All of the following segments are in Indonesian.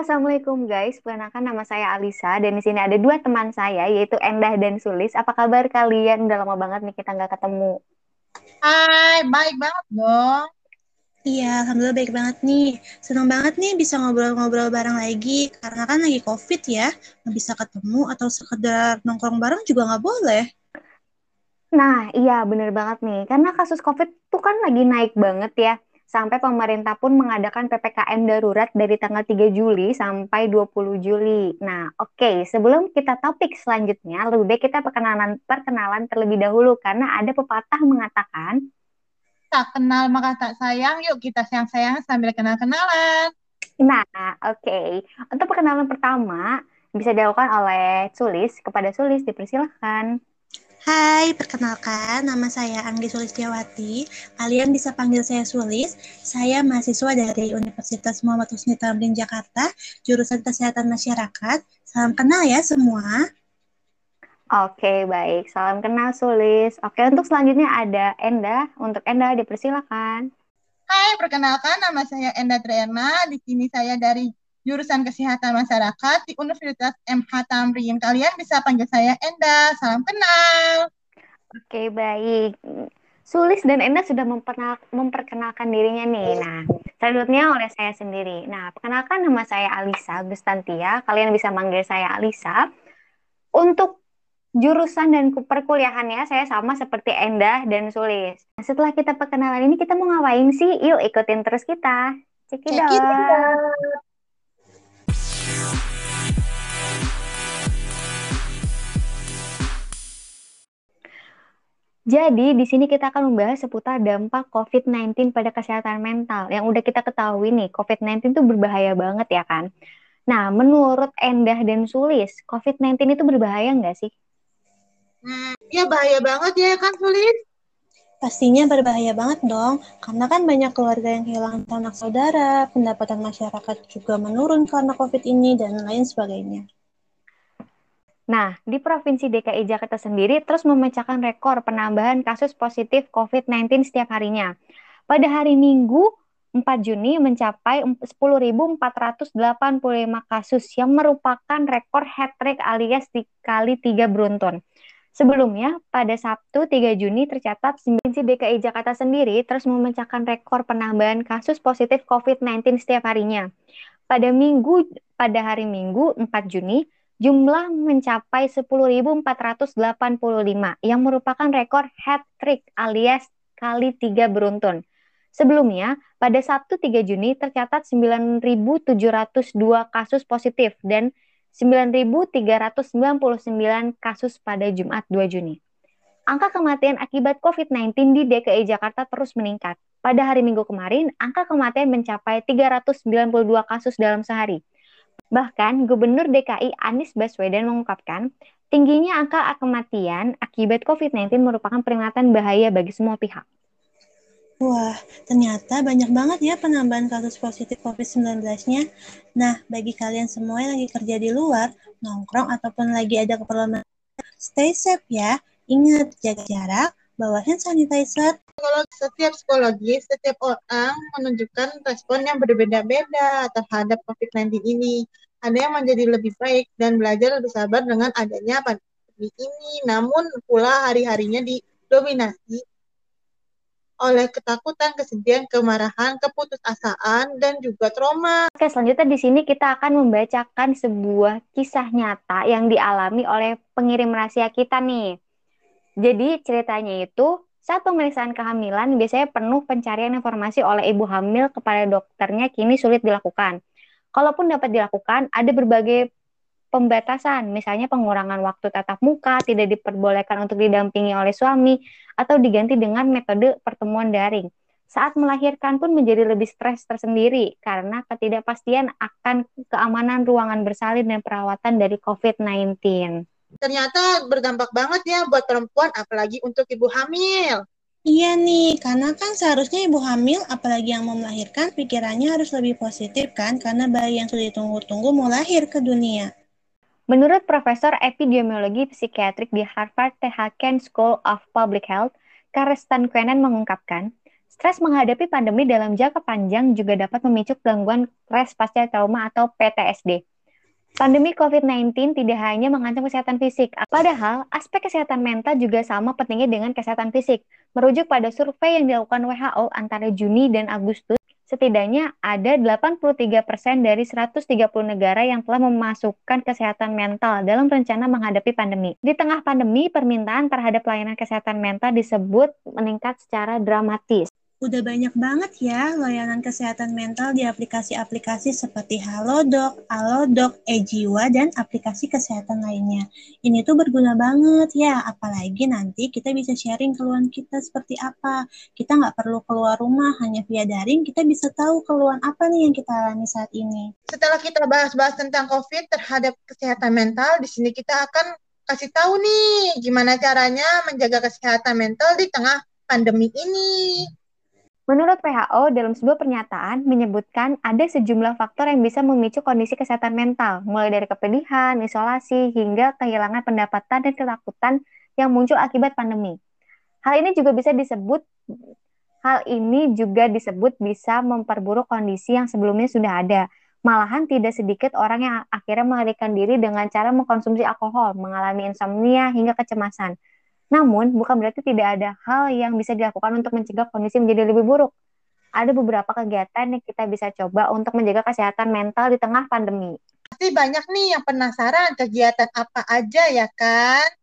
Assalamualaikum guys. Perkenalkan nama saya Alisa dan di sini ada dua teman saya yaitu Endah dan Sulis. Apa kabar kalian? Udah lama banget nih kita nggak ketemu. Hai, baik banget dong. Iya, alhamdulillah baik banget nih. Senang banget nih bisa ngobrol-ngobrol bareng lagi karena kan lagi COVID ya, nggak bisa ketemu atau sekedar nongkrong bareng juga nggak boleh. Nah, iya bener banget nih. Karena kasus COVID tuh kan lagi naik banget ya. Sampai pemerintah pun mengadakan PPKM darurat dari tanggal 3 Juli sampai 20 Juli. Nah, oke, okay. sebelum kita topik selanjutnya, lebih baik kita perkenalan perkenalan terlebih dahulu karena ada pepatah mengatakan tak kenal maka tak sayang, yuk kita sayang-sayang sambil kenal-kenalan. Nah, oke. Okay. Untuk perkenalan pertama bisa dilakukan oleh Sulis. Kepada Sulis dipersilahkan. Hai, perkenalkan nama saya Anggi Sulistiawati. Kalian bisa panggil saya Sulis. Saya mahasiswa dari Universitas Muhammad Husni Tamrin Jakarta, jurusan Kesehatan Masyarakat. Salam kenal ya semua. Oke, baik. Salam kenal Sulis. Oke, untuk selanjutnya ada Enda. Untuk Enda dipersilakan. Hai, perkenalkan nama saya Enda Triana. Di sini saya dari jurusan Kesehatan Masyarakat di Universitas MH Tamrin. Kalian bisa panggil saya Enda. Salam kenal. Oke, baik. Sulis dan Enda sudah memperkenalkan dirinya nih. Nah, selanjutnya oleh saya sendiri. Nah, perkenalkan nama saya Alisa Gustantia. Kalian bisa manggil saya Alisa. Untuk jurusan dan perkuliahannya saya sama seperti Enda dan Sulis. Nah, setelah kita perkenalan ini kita mau ngapain sih? Yuk ikutin terus kita. Cekidot. Jadi, di sini kita akan membahas seputar dampak COVID-19 pada kesehatan mental. Yang udah kita ketahui nih, COVID-19 itu berbahaya banget ya kan? Nah, menurut Endah dan Sulis, COVID-19 itu berbahaya nggak sih? Hmm, ya bahaya banget ya kan Sulis? Pastinya berbahaya banget dong, karena kan banyak keluarga yang kehilangan anak saudara, pendapatan masyarakat juga menurun karena COVID ini, dan lain sebagainya. Nah, di Provinsi DKI Jakarta sendiri terus memecahkan rekor penambahan kasus positif COVID-19 setiap harinya. Pada hari Minggu 4 Juni mencapai 10.485 kasus yang merupakan rekor hat-trick alias dikali tiga beruntun. Sebelumnya, pada Sabtu 3 Juni tercatat Provinsi DKI Jakarta sendiri terus memecahkan rekor penambahan kasus positif COVID-19 setiap harinya. Pada minggu pada hari Minggu 4 Juni jumlah mencapai 10.485 yang merupakan rekor hat trick alias kali tiga beruntun. Sebelumnya, pada Sabtu 3 Juni tercatat 9.702 kasus positif dan 9.399 kasus pada Jumat 2 Juni. Angka kematian akibat COVID-19 di DKI Jakarta terus meningkat. Pada hari Minggu kemarin, angka kematian mencapai 392 kasus dalam sehari. Bahkan, Gubernur DKI Anies Baswedan mengungkapkan, tingginya angka kematian akibat COVID-19 merupakan peringatan bahaya bagi semua pihak. Wah, ternyata banyak banget ya penambahan kasus positif COVID-19-nya. Nah, bagi kalian semua yang lagi kerja di luar, nongkrong ataupun lagi ada keperluan, stay safe ya. Ingat, jaga jarak, bawa hand sanitizer. Setiap psikologi, setiap orang menunjukkan respon yang berbeda-beda terhadap COVID-19 ini. Ada yang menjadi lebih baik dan belajar lebih sabar dengan adanya pandemi ini. Namun pula hari-harinya didominasi oleh ketakutan, kesedihan, kemarahan, keputusasaan, dan juga trauma. Oke, selanjutnya di sini kita akan membacakan sebuah kisah nyata yang dialami oleh pengirim rahasia kita nih. Jadi ceritanya itu saat pemeriksaan kehamilan biasanya penuh pencarian informasi oleh ibu hamil kepada dokternya kini sulit dilakukan. Kalaupun dapat dilakukan, ada berbagai pembatasan, misalnya pengurangan waktu tatap muka, tidak diperbolehkan untuk didampingi oleh suami, atau diganti dengan metode pertemuan daring. Saat melahirkan pun menjadi lebih stres tersendiri karena ketidakpastian akan keamanan ruangan bersalin dan perawatan dari COVID-19 ternyata berdampak banget ya buat perempuan, apalagi untuk ibu hamil. Iya nih, karena kan seharusnya ibu hamil, apalagi yang mau melahirkan, pikirannya harus lebih positif kan, karena bayi yang sudah ditunggu-tunggu mau lahir ke dunia. Menurut Profesor Epidemiologi Psikiatrik di Harvard T.H. Kent School of Public Health, Karestan Quenan mengungkapkan, Stres menghadapi pandemi dalam jangka panjang juga dapat memicu gangguan stres pasca trauma atau PTSD. Pandemi COVID-19 tidak hanya mengancam kesehatan fisik, padahal aspek kesehatan mental juga sama pentingnya dengan kesehatan fisik. Merujuk pada survei yang dilakukan WHO antara Juni dan Agustus, setidaknya ada 83% dari 130 negara yang telah memasukkan kesehatan mental dalam rencana menghadapi pandemi. Di tengah pandemi, permintaan terhadap pelayanan kesehatan mental disebut meningkat secara dramatis. Udah banyak banget ya layanan kesehatan mental di aplikasi-aplikasi seperti Halodoc, Alodoc, eJiwa, dan aplikasi kesehatan lainnya. Ini tuh berguna banget ya, apalagi nanti kita bisa sharing keluhan kita seperti apa. Kita nggak perlu keluar rumah, hanya via daring kita bisa tahu keluhan apa nih yang kita alami saat ini. Setelah kita bahas-bahas tentang COVID terhadap kesehatan mental, di sini kita akan kasih tahu nih gimana caranya menjaga kesehatan mental di tengah pandemi ini. Menurut WHO, dalam sebuah pernyataan menyebutkan ada sejumlah faktor yang bisa memicu kondisi kesehatan mental, mulai dari kepedihan, isolasi, hingga kehilangan pendapatan dan ketakutan yang muncul akibat pandemi. Hal ini juga bisa disebut hal ini juga disebut bisa memperburuk kondisi yang sebelumnya sudah ada. Malahan tidak sedikit orang yang akhirnya melarikan diri dengan cara mengkonsumsi alkohol, mengalami insomnia hingga kecemasan. Namun, bukan berarti tidak ada hal yang bisa dilakukan untuk mencegah kondisi menjadi lebih buruk. Ada beberapa kegiatan yang kita bisa coba untuk menjaga kesehatan mental di tengah pandemi. Pasti banyak nih yang penasaran kegiatan apa aja ya kan?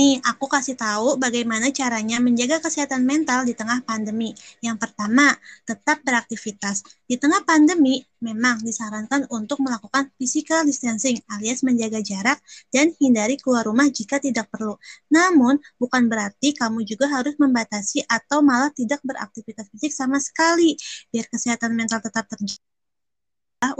Nih, aku kasih tahu bagaimana caranya menjaga kesehatan mental di tengah pandemi. Yang pertama, tetap beraktivitas. Di tengah pandemi, memang disarankan untuk melakukan physical distancing alias menjaga jarak dan hindari keluar rumah jika tidak perlu. Namun, bukan berarti kamu juga harus membatasi atau malah tidak beraktivitas fisik sama sekali, biar kesehatan mental tetap terjaga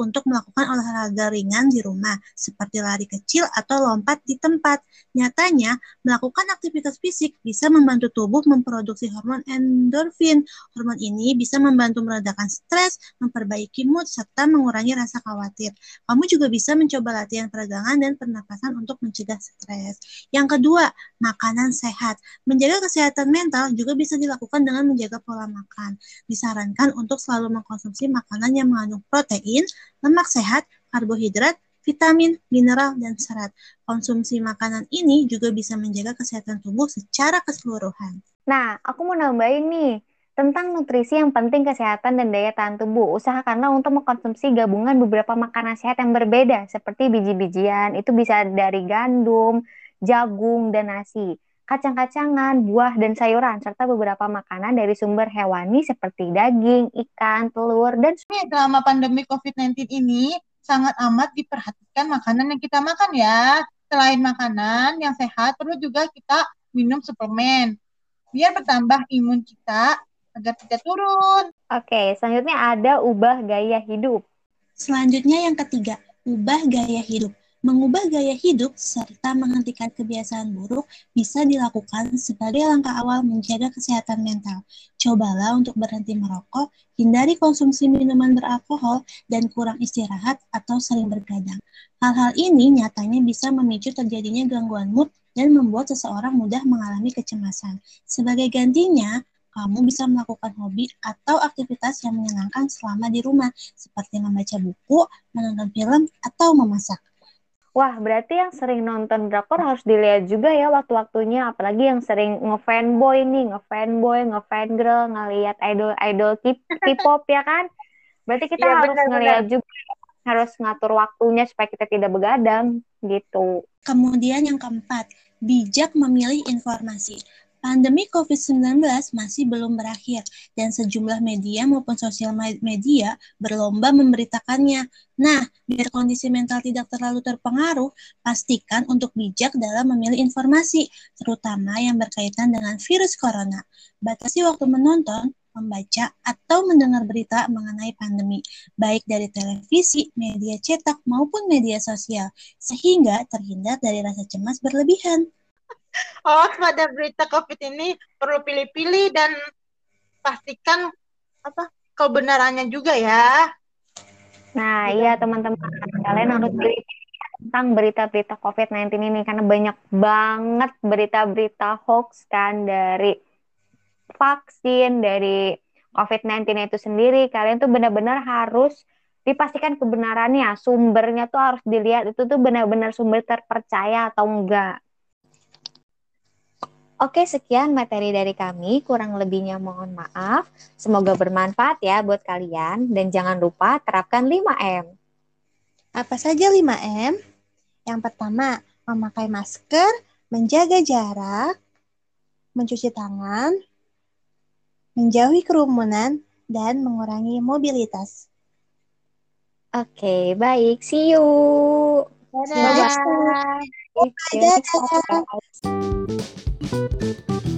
untuk melakukan olahraga ringan di rumah, seperti lari kecil atau lompat di tempat. Nyatanya, melakukan aktivitas fisik bisa membantu tubuh memproduksi hormon endorfin. Hormon ini bisa membantu meredakan stres, memperbaiki mood, serta mengurangi rasa khawatir. Kamu juga bisa mencoba latihan peregangan dan pernapasan untuk mencegah stres. Yang kedua, makanan sehat. Menjaga kesehatan mental juga bisa dilakukan dengan menjaga pola makan. Disarankan untuk selalu mengkonsumsi makanan yang mengandung protein, lemak sehat, karbohidrat, vitamin, mineral, dan serat. Konsumsi makanan ini juga bisa menjaga kesehatan tubuh secara keseluruhan. Nah, aku mau nambahin nih, tentang nutrisi yang penting kesehatan dan daya tahan tubuh. Usahakanlah untuk mengkonsumsi gabungan beberapa makanan sehat yang berbeda, seperti biji-bijian, itu bisa dari gandum, jagung, dan nasi kacang-kacangan, buah, dan sayuran, serta beberapa makanan dari sumber hewani seperti daging, ikan, telur, dan... Selama pandemi COVID-19 ini, sangat amat diperhatikan makanan yang kita makan ya. Selain makanan yang sehat, perlu juga kita minum suplemen. Biar bertambah imun kita agar tidak turun. Oke, selanjutnya ada ubah gaya hidup. Selanjutnya yang ketiga, ubah gaya hidup. Mengubah gaya hidup serta menghentikan kebiasaan buruk bisa dilakukan sebagai langkah awal menjaga kesehatan mental. Cobalah untuk berhenti merokok, hindari konsumsi minuman beralkohol, dan kurang istirahat atau sering bergadang. Hal-hal ini nyatanya bisa memicu terjadinya gangguan mood dan membuat seseorang mudah mengalami kecemasan. Sebagai gantinya, kamu bisa melakukan hobi atau aktivitas yang menyenangkan selama di rumah, seperti membaca buku, menonton film, atau memasak. Wah, berarti yang sering nonton drakor harus dilihat juga ya waktu-waktunya. Apalagi yang sering ngefanboy nih, ngefanboy, ngefangirl, ngelihat idol-idol K-pop ya kan? Berarti kita ya, harus ngelihat juga, harus ngatur waktunya supaya kita tidak begadang gitu. Kemudian yang keempat, bijak memilih informasi. Pandemi COVID-19 masih belum berakhir dan sejumlah media maupun sosial media berlomba memberitakannya. Nah, biar kondisi mental tidak terlalu terpengaruh, pastikan untuk bijak dalam memilih informasi, terutama yang berkaitan dengan virus corona. Batasi waktu menonton, membaca, atau mendengar berita mengenai pandemi, baik dari televisi, media cetak, maupun media sosial, sehingga terhindar dari rasa cemas berlebihan oh pada berita COVID ini perlu pilih-pilih dan pastikan apa kebenarannya juga ya. Nah, iya teman-teman, kalian harus pilih tentang berita-berita COVID-19 ini karena banyak banget berita-berita hoax kan dari vaksin, dari COVID-19 itu sendiri. Kalian tuh benar-benar harus dipastikan kebenarannya, sumbernya tuh harus dilihat itu tuh benar-benar sumber terpercaya atau enggak. Oke, sekian materi dari kami. Kurang lebihnya mohon maaf. Semoga bermanfaat ya buat kalian. Dan jangan lupa terapkan 5M. Apa saja 5M? Yang pertama, memakai masker, menjaga jarak, mencuci tangan, menjauhi kerumunan, dan mengurangi mobilitas. Oke, baik. See you. Dadah. Bye-bye. Dadah. Dadah. Thank you.